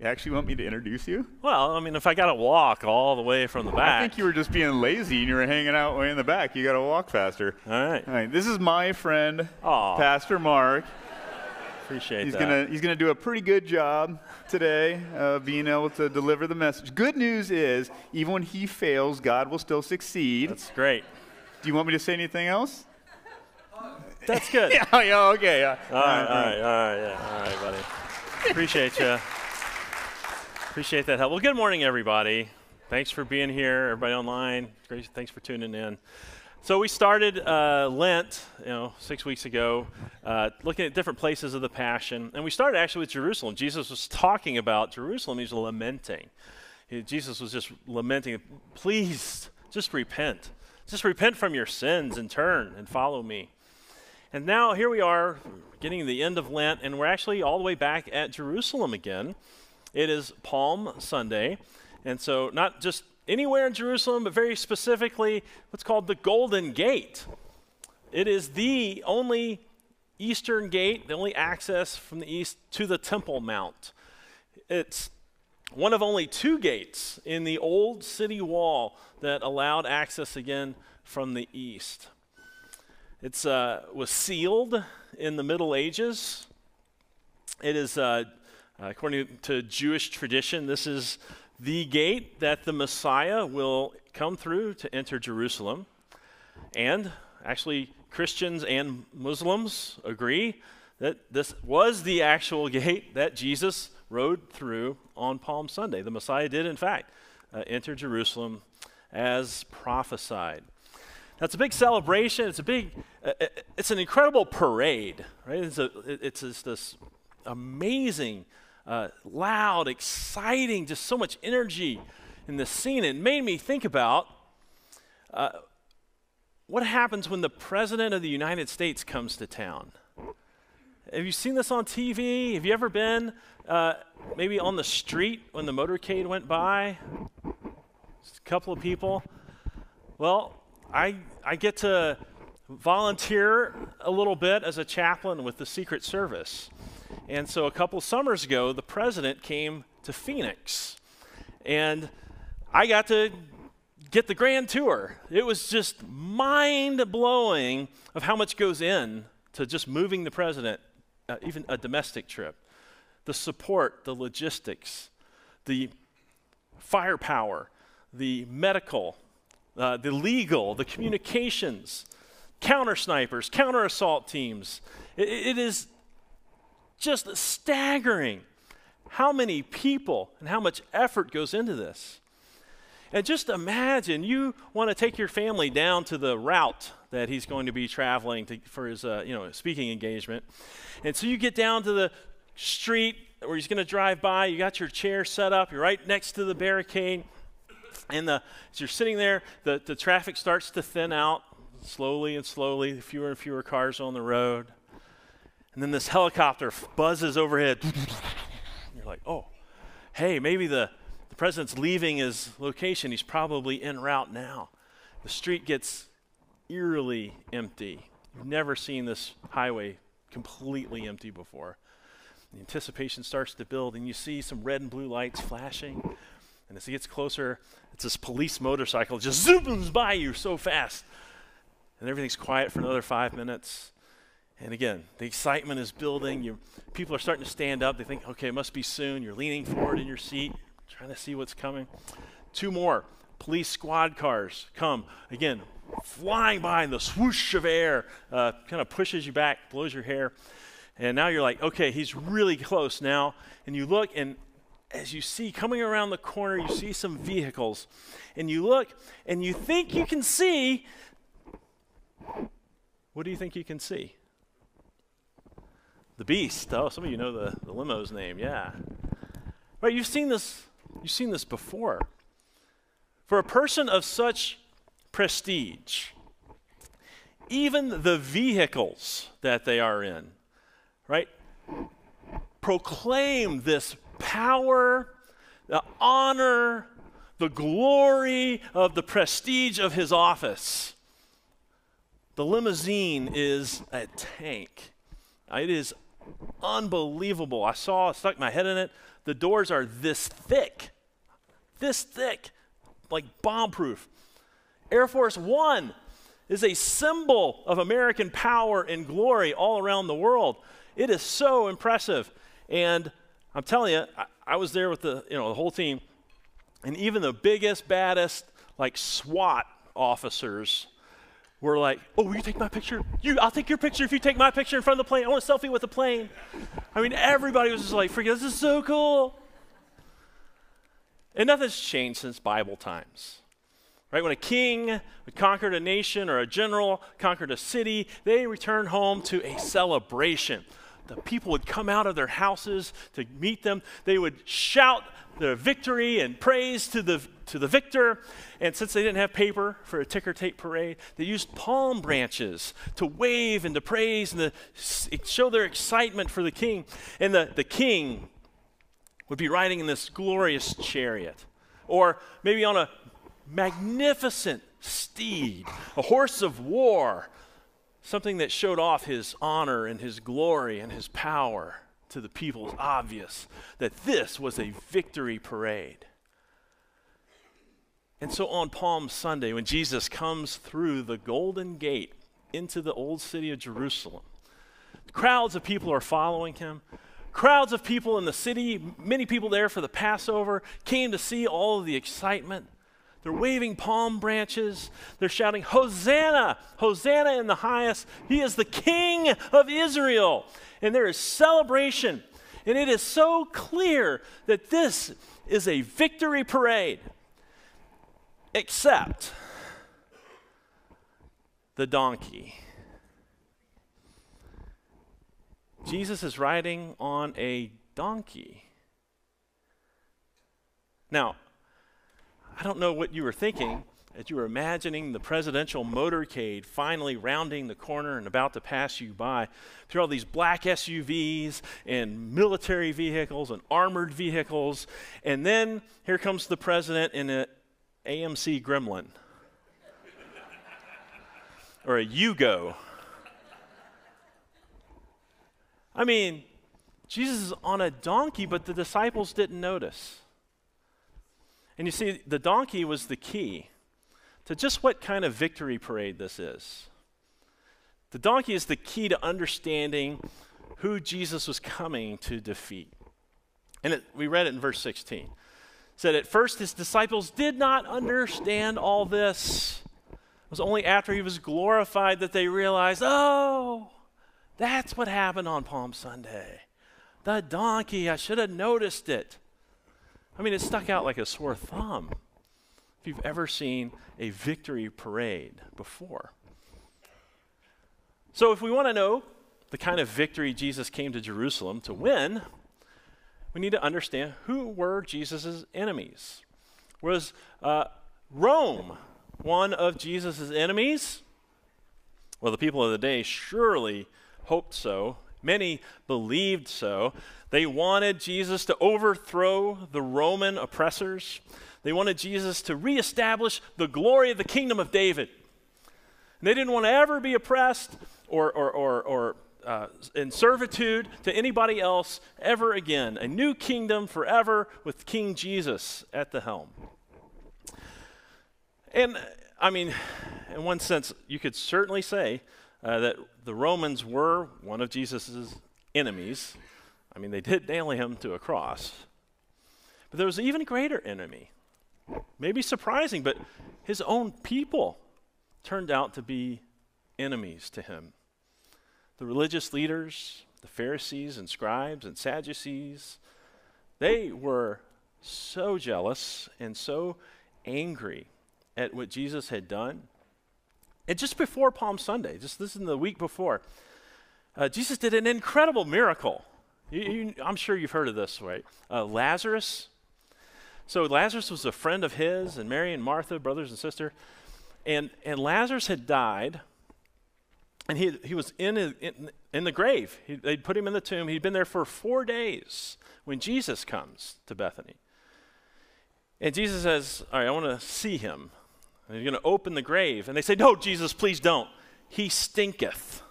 You actually want me to introduce you? Well, I mean, if I got to walk all the way from the back. I think you were just being lazy and you were hanging out way in the back. You got to walk faster. All right. All right. This is my friend, Aw. Pastor Mark. Appreciate He's that. gonna he's gonna do a pretty good job today of being able to deliver the message. Good news is, even when he fails, God will still succeed. That's great. Do you want me to say anything else? That's good. yeah, yeah, okay. Yeah. All right, all right, all right, yeah, all right, buddy. Appreciate you. Appreciate that help. Well, good morning, everybody. Thanks for being here, everybody online. Great, thanks for tuning in. So we started uh, Lent, you know, six weeks ago, uh, looking at different places of the Passion, and we started actually with Jerusalem. Jesus was talking about Jerusalem. He was lamenting. He- Jesus was just lamenting, "Please, just repent. Just repent from your sins and turn and follow me." And now here we are, getting the end of Lent, and we're actually all the way back at Jerusalem again. It is Palm Sunday, and so not just anywhere in Jerusalem, but very specifically what's called the Golden Gate. It is the only eastern gate, the only access from the east to the Temple Mount. It's one of only two gates in the old city wall that allowed access again from the east. It uh, was sealed in the Middle Ages. It is, uh, according to Jewish tradition, this is the gate that the Messiah will come through to enter Jerusalem. And actually, Christians and Muslims agree that this was the actual gate that Jesus rode through on Palm Sunday. The Messiah did, in fact, uh, enter Jerusalem as prophesied. That's a big celebration. It's a big, uh, uh, it's an incredible parade, right? It's, a, it's just this amazing, uh, loud, exciting, just so much energy in the scene. It made me think about uh, what happens when the President of the United States comes to town. Have you seen this on TV? Have you ever been uh, maybe on the street when the motorcade went by? Just a couple of people. Well, I, I get to volunteer a little bit as a chaplain with the Secret Service. And so a couple summers ago, president came to Phoenix. And I got to get the grand tour. It was just mind blowing of how much goes in to just moving the president, uh, even a domestic trip. The support, the logistics, the firepower, the medical, uh, the legal, the communications, counter snipers, counter assault teams. It- it is just staggering how many people and how much effort goes into this. And just imagine you want to take your family down to the route that he's going to be traveling to, for his uh, you know, speaking engagement. And so you get down to the street where he's going to drive by. You got your chair set up. You're right next to the barricade. And the, as you're sitting there, the, the traffic starts to thin out slowly and slowly, fewer and fewer cars on the road. And then this helicopter buzzes overhead. Hey, maybe the, the president's leaving his location. He's probably en route now. The street gets eerily empty. You've never seen this highway completely empty before. The anticipation starts to build, and you see some red and blue lights flashing. And as he gets closer, it's this police motorcycle just zooms by you so fast. And everything's quiet for another five minutes. And again, the excitement is building. You, people are starting to stand up. They think, okay, it must be soon. You're leaning forward in your seat, trying to see what's coming. Two more police squad cars come. Again, flying by in the swoosh of air, uh, kind of pushes you back, blows your hair. And now you're like, okay, he's really close now. And you look, and as you see coming around the corner, you see some vehicles. And you look, and you think you can see. What do you think you can see? The Beast. Oh, some of you know the, the limo's name. Yeah. Right, you've seen this. You've seen this before. For a person of such prestige, even the vehicles that they are in, right, proclaim this power, the honor, the glory of the prestige of his office. The limousine is a tank. It is unbelievable. I saw, stuck my head in it The doors are this thick, this thick, like bomb proof. Air Force One is a symbol of American power and glory all around the world. It is so impressive. And I'm telling you, I, I was there with the, you know, the whole team, and even the biggest, baddest, like SWAT officers were like, "Oh, will you take my picture? You, I'll take your picture if you take my picture in front of the plane. I want a selfie with the plane." I mean, everybody was just like, "Freaking, this is so cool!" And nothing's changed since Bible times. Right? When a king conquered a nation or a general conquered a city, they returned home to a celebration. The people would come out of their houses to meet them. They would shout their victory and praise to the, to the victor. And since they didn't have paper for a ticker tape parade, they used palm branches to wave and to praise and to show their excitement for the king. And the, the king would be riding in this glorious chariot, or maybe on a magnificent steed, a horse of war, something that showed off his honor and his glory and his power to the people. was obvious that this was a victory parade. And so on Palm Sunday, when Jesus comes through the Golden Gate into the old city of Jerusalem, crowds of people are following him. Crowds of people in the city, many people there for the Passover, came to see all of the excitement. They're waving palm branches. They're shouting, Hosanna! Hosanna in the highest. He is the King of Israel. And there is celebration. And it is so clear that this is a victory parade, except the donkey. Jesus is riding on a donkey. Now, I don't know what you were thinking as you were imagining the presidential motorcade finally rounding the corner and about to pass you by through all these black SUVs and military vehicles and armored vehicles. And then here comes the president in an AMC Gremlin or a Yugo. I mean, Jesus is on a donkey, but the disciples didn't notice. And you see, the donkey was the key to just what kind of victory parade this is. The donkey is the key to understanding who Jesus was coming to defeat. And it, we read it in verse 16. It said, At first, his disciples did not understand all this. It was only after he was glorified that they realized, oh, that's what happened on Palm Sunday. The donkey, I should have noticed it. I mean, it stuck out like a sore thumb if you've ever seen a victory parade before. So, if we want to know the kind of victory Jesus came to Jerusalem to win, we need to understand who were Jesus' enemies. Was uh, Rome one of Jesus' enemies? Well, the people of the day surely hoped so. Many believed so. They wanted Jesus to overthrow the Roman oppressors. They wanted Jesus to reestablish the glory of the kingdom of David. And they didn't want to ever be oppressed or, or, or, or uh, in servitude to anybody else ever again. A new kingdom forever with King Jesus at the helm. And I mean, in one sense, you could certainly say uh, that the Romans were one of Jesus' enemies. I mean, they did nail him to a cross. But there was an even greater enemy. Maybe surprising, but his own people turned out to be enemies to him. The religious leaders, the Pharisees and scribes and Sadducees, they were so jealous and so angry at what Jesus had done. And just before Palm Sunday, just this is the week before, uh, Jesus did an incredible miracle. You, you, I'm sure you've heard of this, right? Uh, Lazarus. So Lazarus was a friend of his, and Mary and Martha, brothers and sister, and and Lazarus had died, and he he was in in, in the grave. He, they'd put him in the tomb. He'd been there for four days when Jesus comes to Bethany. And Jesus says, "All right, I want to see him." And he's going to open the grave, and they say, "No, Jesus, please don't. He stinketh."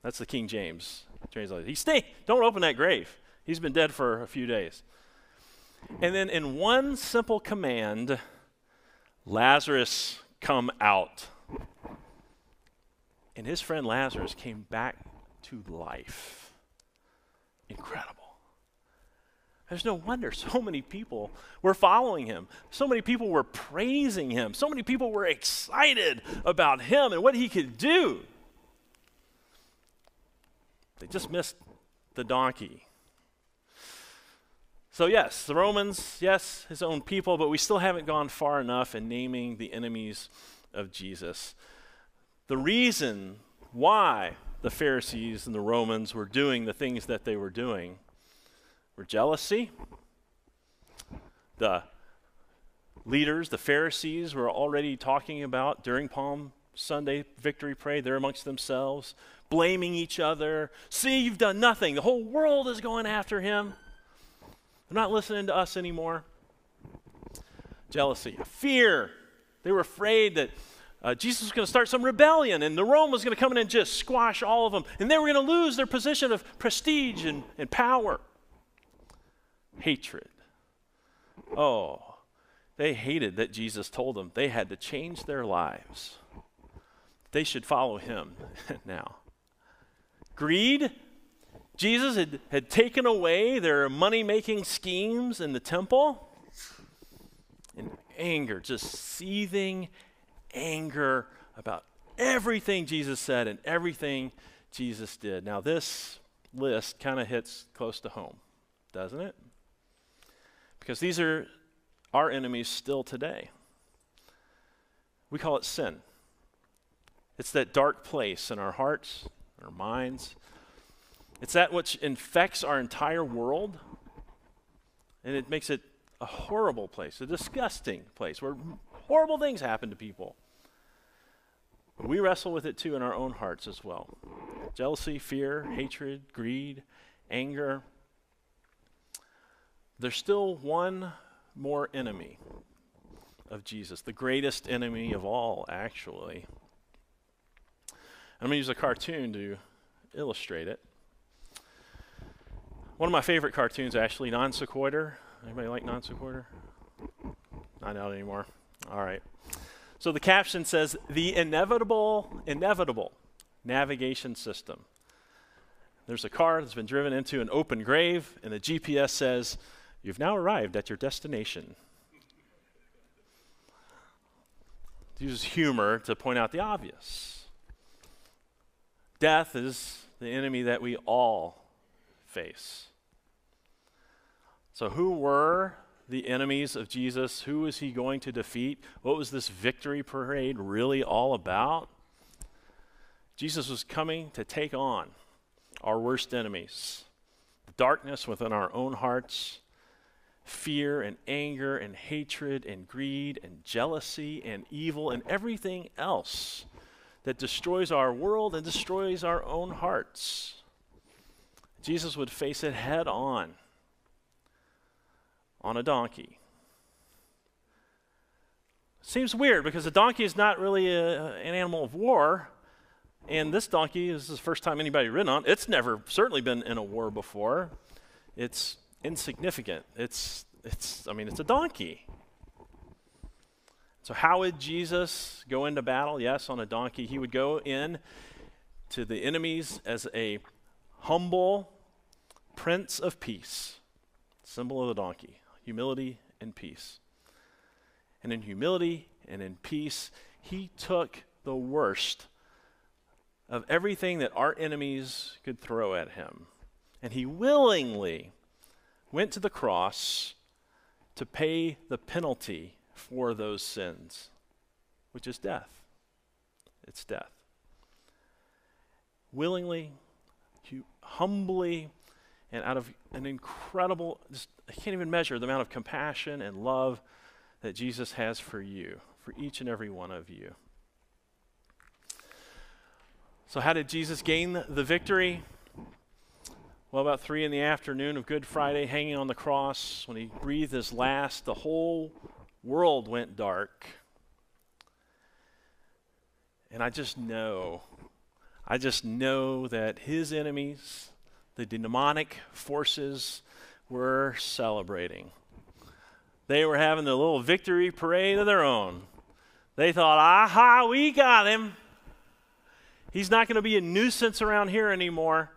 That's the King James translation. He stay. Don't open that grave. He's been dead for a few days. And then, in one simple command, Lazarus, come out. And his friend Lazarus came back to life. Incredible. There's no wonder so many people were following him. So many people were praising him. So many people were excited about him and what he could do. They just missed the donkey. So, yes, the Romans, yes, his own people, but we still haven't gone far enough in naming the enemies of Jesus. The reason why the Pharisees and the Romans were doing the things that they were doing were jealousy. The leaders, the Pharisees, were already talking about during Palm Sunday victory parade, they're amongst themselves, blaming each other. See, you've done nothing. The whole world is going after him. They're not listening to us anymore. Jealousy, fear. They were afraid that uh, Jesus was going to start some rebellion and the Rome was going to come in and just squash all of them. And they were going to lose their position of prestige and, and power. Hatred. Oh, they hated that Jesus told them they had to change their lives. They should follow him now. Greed. Jesus had, had taken away their money making schemes in the temple. And anger, just seething anger about everything Jesus said and everything Jesus did. Now, this list kind of hits close to home, doesn't it? Because these are our enemies still today. We call it sin. It's that dark place in our hearts, our minds, it's that which infects our entire world, and it makes it a horrible place, a disgusting place where horrible things happen to people. We wrestle with it too in our own hearts as well jealousy, fear, hatred, greed, anger. There's still one more enemy of Jesus, the greatest enemy of all, actually. I'm going to use a cartoon to illustrate it. One of my favorite cartoons, actually, Non Sequitur. Anybody like Non Sequitur? Not out anymore. All right. So the caption says, The inevitable, inevitable navigation system. There's a car that's been driven into an open grave, and the GPS says, You've now arrived at your destination. It uses humor to point out the obvious. Death is the enemy that we all face. So, who were the enemies of Jesus? Who was he going to defeat? What was this victory parade really all about? Jesus was coming to take on our worst enemies the darkness within our own hearts, fear and anger and hatred and greed and jealousy and evil and everything else that destroys our world and destroys our own hearts. Jesus would face it head on on a donkey. Seems weird because a donkey is not really a, an animal of war. And this donkey is the first time anybody ridden on. It's never certainly been in a war before. It's insignificant. It's it's I mean it's a donkey. So how would Jesus go into battle? Yes, on a donkey. He would go in to the enemies as a humble Prince of Peace, symbol of the donkey, humility and peace. And in humility and in peace, he took the worst of everything that our enemies could throw at him. And he willingly went to the cross to pay the penalty for those sins, which is death. It's death. Willingly, humbly, and out of an incredible, just, I can't even measure the amount of compassion and love that Jesus has for you, for each and every one of you. So, how did Jesus gain the victory? Well, about three in the afternoon of Good Friday, hanging on the cross, when he breathed his last, the whole world went dark. And I just know, I just know that his enemies, the demonic forces were celebrating. They were having a little victory parade of their own. They thought, aha, we got him. He's not going to be a nuisance around here anymore.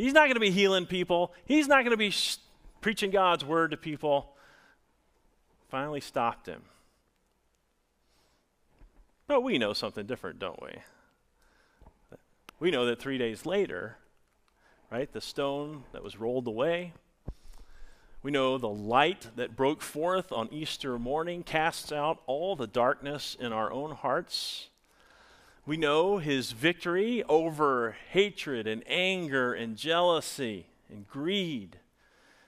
He's not going to be healing people. He's not going to be sh- preaching God's word to people. Finally stopped him. But we know something different, don't we? We know that three days later, right, the stone that was rolled away, we know the light that broke forth on Easter morning casts out all the darkness in our own hearts. We know his victory over hatred and anger and jealousy and greed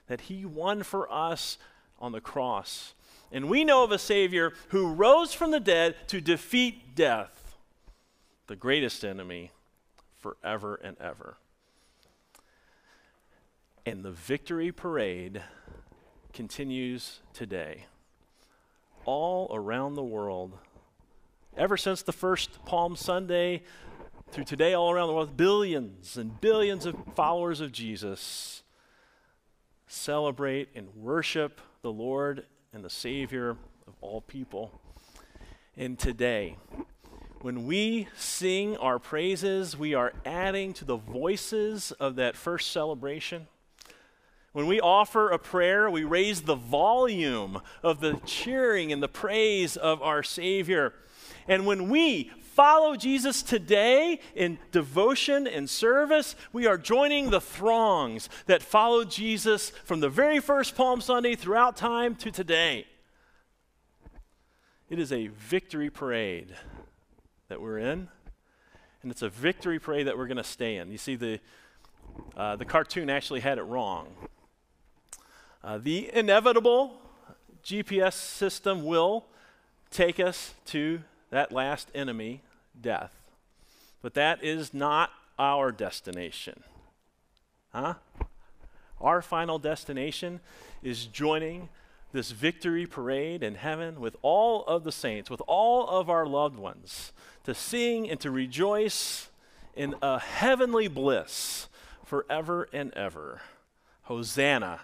that he won for us on the cross. And we know of a Savior who rose from the dead to defeat death, the greatest enemy forever and ever. And the victory parade continues today, all around the world. Ever since the first Palm Sunday through today, all around the world, billions and billions of followers of Jesus celebrate and worship the Lord and the Savior of all people. And today, when we sing our praises, we are adding to the voices of that first celebration. When we offer a prayer, we raise the volume of the cheering and the praise of our Savior. And when we follow Jesus today in devotion and service, we are joining the throngs that followed Jesus from the very first Palm Sunday throughout time to today. It is a victory parade that we're in, and it's a victory parade that we're going to stay in. You see, the, uh, the cartoon actually had it wrong. Uh, the inevitable GPS system will take us to that last enemy, death. But that is not our destination. Huh? Our final destination is joining this victory parade in heaven with all of the saints, with all of our loved ones, to sing and to rejoice in a heavenly bliss forever and ever. Hosanna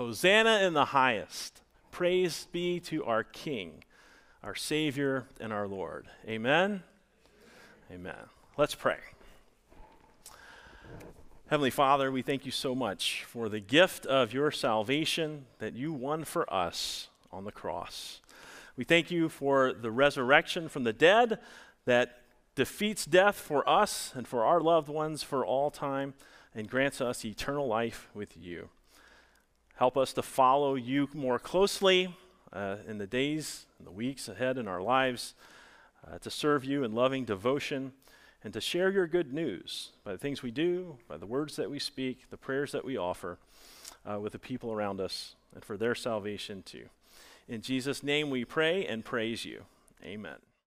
Hosanna in the highest. Praise be to our King, our Savior, and our Lord. Amen. Amen. Let's pray. Heavenly Father, we thank you so much for the gift of your salvation that you won for us on the cross. We thank you for the resurrection from the dead that defeats death for us and for our loved ones for all time and grants us eternal life with you. Help us to follow you more closely uh, in the days and the weeks ahead in our lives, uh, to serve you in loving devotion, and to share your good news by the things we do, by the words that we speak, the prayers that we offer uh, with the people around us, and for their salvation too. In Jesus' name we pray and praise you. Amen.